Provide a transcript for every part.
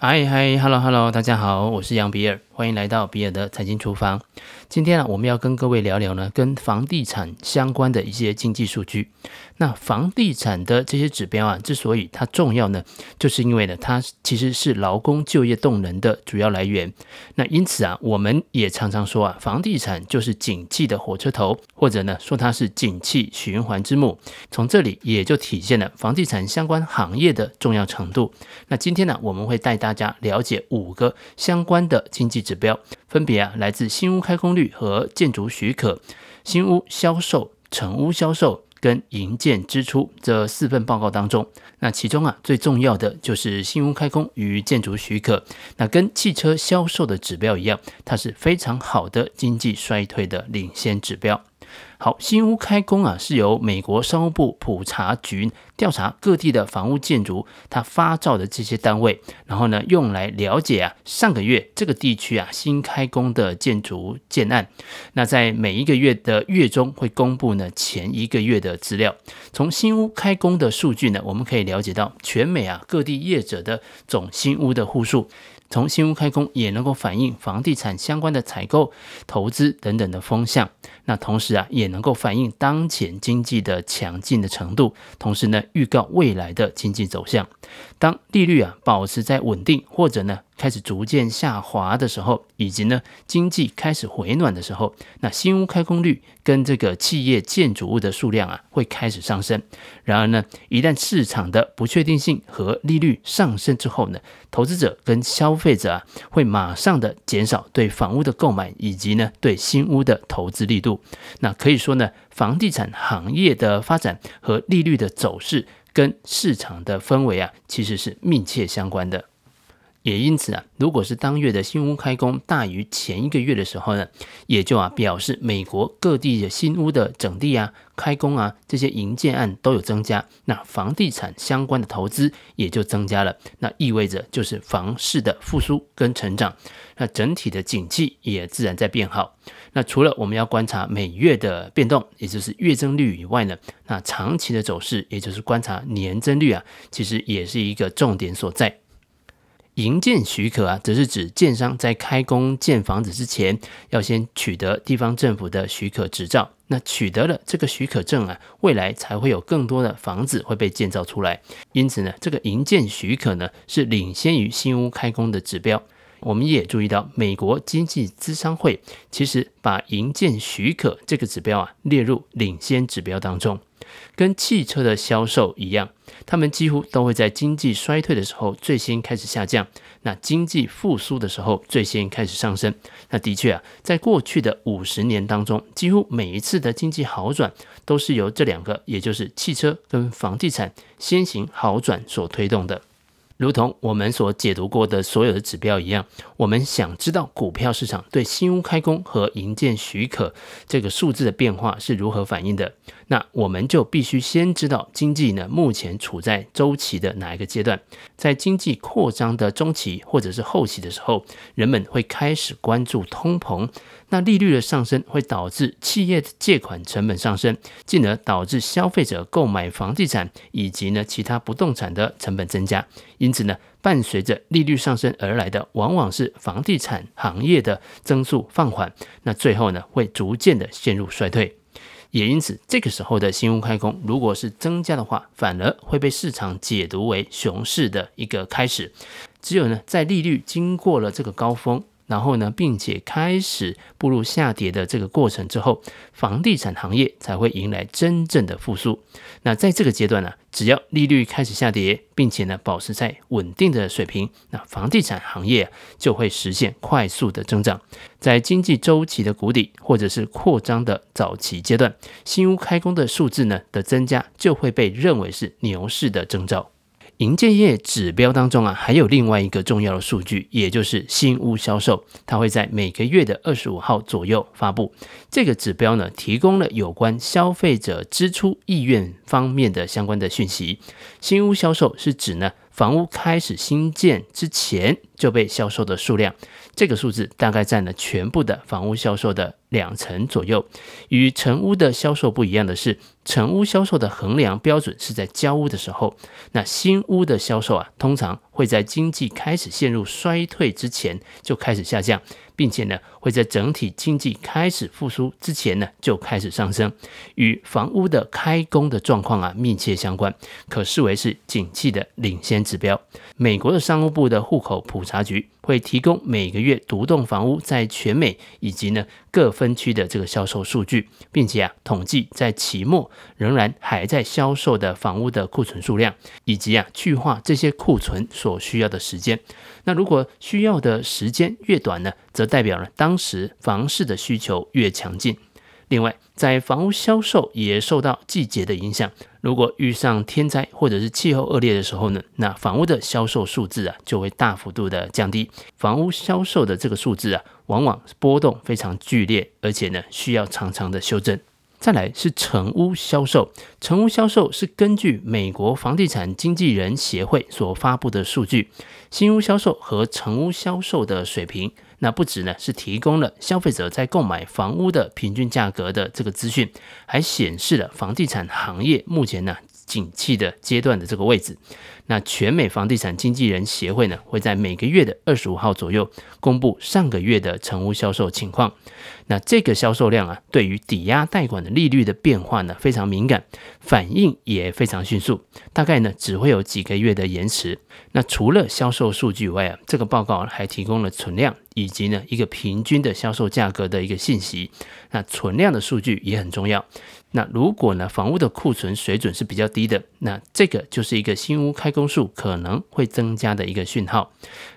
嗨嗨，Hello Hello，大家好，我是杨比尔，欢迎来到比尔的财经厨房。今天呢，我们要跟各位聊聊呢，跟房地产相关的一些经济数据。那房地产的这些指标啊，之所以它重要呢，就是因为呢，它其实是劳工就业动能的主要来源。那因此啊，我们也常常说啊，房地产就是景气的火车头，或者呢，说它是景气循环之母。从这里也就体现了房地产相关行业的重要程度。那今天呢，我们会带大家了解五个相关的经济指标，分别啊，来自新屋开工率和建筑许可、新屋销售、成屋销售。跟营建支出这四份报告当中，那其中啊最重要的就是新屋开工与建筑许可，那跟汽车销售的指标一样，它是非常好的经济衰退的领先指标。好，新屋开工啊，是由美国商务部普查局调查各地的房屋建筑，它发照的这些单位，然后呢，用来了解啊上个月这个地区啊新开工的建筑建案。那在每一个月的月中会公布呢前一个月的资料。从新屋开工的数据呢，我们可以了解到全美啊各地业者的总新屋的户数。从新屋开工也能够反映房地产相关的采购、投资等等的风向，那同时啊也能够反映当前经济的强劲的程度，同时呢预告未来的经济走向。当利率啊保持在稳定或者呢开始逐渐下滑的时候，以及呢经济开始回暖的时候，那新屋开工率跟这个企业建筑物的数量啊会开始上升。然而呢，一旦市场的不确定性和利率上升之后呢，投资者跟消费者啊会马上的减少对房屋的购买，以及呢对新屋的投资力度。那可以说呢，房地产行业的发展和利率的走势跟市场的氛围啊其实是密切相关的。也因此啊，如果是当月的新屋开工大于前一个月的时候呢，也就啊表示美国各地的新屋的整地啊、开工啊这些营建案都有增加，那房地产相关的投资也就增加了，那意味着就是房市的复苏跟成长，那整体的景气也自然在变好。那除了我们要观察每月的变动，也就是月增率以外呢，那长期的走势，也就是观察年增率啊，其实也是一个重点所在。营建许可啊，则是指建商在开工建房子之前，要先取得地方政府的许可执照。那取得了这个许可证啊，未来才会有更多的房子会被建造出来。因此呢，这个营建许可呢，是领先于新屋开工的指标。我们也注意到，美国经济咨商会其实把营建许可这个指标啊列入领先指标当中。跟汽车的销售一样，他们几乎都会在经济衰退的时候最先开始下降，那经济复苏的时候最先开始上升。那的确啊，在过去的五十年当中，几乎每一次的经济好转都是由这两个，也就是汽车跟房地产先行好转所推动的。如同我们所解读过的所有的指标一样，我们想知道股票市场对新屋开工和营建许可这个数字的变化是如何反应的，那我们就必须先知道经济呢目前处在周期的哪一个阶段。在经济扩张的中期或者是后期的时候，人们会开始关注通膨。那利率的上升会导致企业的借款成本上升，进而导致消费者购买房地产以及呢其他不动产的成本增加。因因此呢，伴随着利率上升而来的，往往是房地产行业的增速放缓。那最后呢，会逐渐的陷入衰退。也因此，这个时候的新屋开工如果是增加的话，反而会被市场解读为熊市的一个开始。只有呢，在利率经过了这个高峰。然后呢，并且开始步入下跌的这个过程之后，房地产行业才会迎来真正的复苏。那在这个阶段呢，只要利率开始下跌，并且呢保持在稳定的水平，那房地产行业就会实现快速的增长。在经济周期的谷底或者是扩张的早期阶段，新屋开工的数字呢的增加，就会被认为是牛市的征兆。营建业指标当中啊，还有另外一个重要的数据，也就是新屋销售，它会在每个月的二十五号左右发布。这个指标呢，提供了有关消费者支出意愿方面的相关的讯息。新屋销售是指呢，房屋开始新建之前就被销售的数量，这个数字大概占了全部的房屋销售的两成左右。与成屋的销售不一样的是，成屋销售的衡量标准是在交屋的时候，那新屋的销售啊，通常会在经济开始陷入衰退之前就开始下降。并且呢，会在整体经济开始复苏之前呢，就开始上升，与房屋的开工的状况啊密切相关，可视为是景气的领先指标。美国的商务部的户口普查局会提供每个月独栋房屋在全美以及呢各分区的这个销售数据，并且啊统计在期末仍然还在销售的房屋的库存数量，以及啊去化这些库存所需要的时间。那如果需要的时间越短呢，则代表了当时房市的需求越强劲。另外，在房屋销售也受到季节的影响。如果遇上天灾或者是气候恶劣的时候呢，那房屋的销售数字啊就会大幅度的降低。房屋销售的这个数字啊，往往波动非常剧烈，而且呢需要常常的修正。再来是成屋销售，成屋销售是根据美国房地产经纪人协会所发布的数据，新屋销售和成屋销售的水平，那不止呢是提供了消费者在购买房屋的平均价格的这个资讯，还显示了房地产行业目前呢景气的阶段的这个位置。那全美房地产经纪人协会呢，会在每个月的二十五号左右公布上个月的成屋销售情况。那这个销售量啊，对于抵押贷款的利率的变化呢，非常敏感，反应也非常迅速，大概呢只会有几个月的延迟。那除了销售数据外啊，这个报告还提供了存量以及呢一个平均的销售价格的一个信息。那存量的数据也很重要。那如果呢，房屋的库存水准是比较低的，那这个就是一个新屋开工数可能会增加的一个讯号。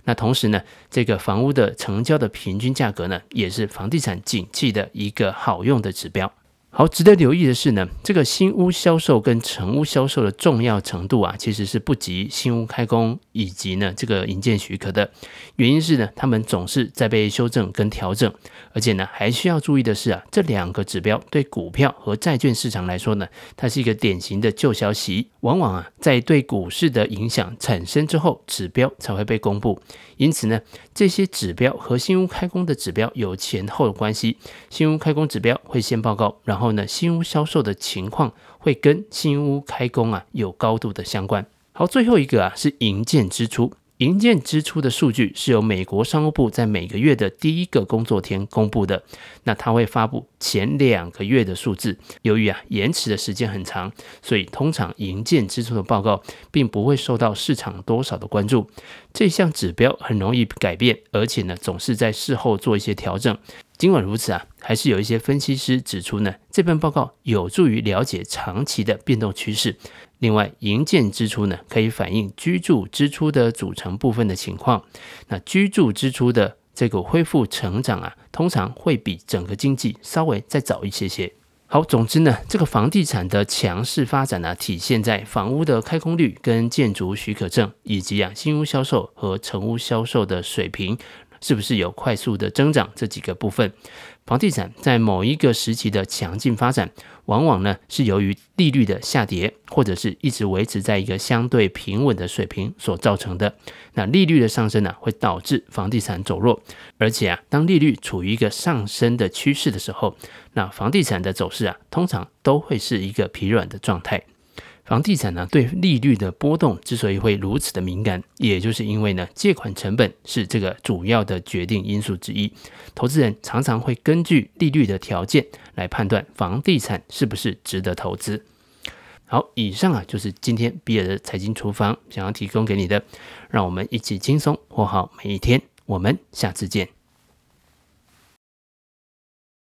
那同时呢，这个房屋的成交的平均价格呢，也是房地产景气的一个好用的指标。好，值得留意的是呢，这个新屋销售跟成屋销售的重要程度啊，其实是不及新屋开工以及呢这个营建许可的。原因是呢，他们总是在被修正跟调整，而且呢，还需要注意的是啊，这两个指标对股票和债券市场来说呢，它是一个典型的旧消息，往往啊在对股市的影响产生之后，指标才会被公布。因此呢，这些指标和新屋开工的指标有前后的关系。新屋开工指标会先报告，然后后呢，新屋销售的情况会跟新屋开工啊有高度的相关。好，最后一个啊是营建支出。营建支出的数据是由美国商务部在每个月的第一个工作天公布的。那他会发布前两个月的数字。由于啊延迟的时间很长，所以通常营建支出的报告并不会受到市场多少的关注。这项指标很容易改变，而且呢总是在事后做一些调整。尽管如此啊，还是有一些分析师指出呢，这份报告有助于了解长期的变动趋势。另外，营建支出呢，可以反映居住支出的组成部分的情况。那居住支出的这个恢复成长啊，通常会比整个经济稍微再早一些些。好，总之呢，这个房地产的强势发展呢、体现在房屋的开工率跟建筑许可证，以及啊新屋销售和成屋销售的水平。是不是有快速的增长？这几个部分，房地产在某一个时期的强劲发展，往往呢是由于利率的下跌，或者是一直维持在一个相对平稳的水平所造成的。那利率的上升呢，会导致房地产走弱，而且啊，当利率处于一个上升的趋势的时候，那房地产的走势啊，通常都会是一个疲软的状态。房地产呢，对利率的波动之所以会如此的敏感，也就是因为呢，借款成本是这个主要的决定因素之一。投资人常常会根据利率的条件来判断房地产是不是值得投资。好，以上啊就是今天比尔的财经厨房想要提供给你的，让我们一起轻松活好每一天。我们下次见。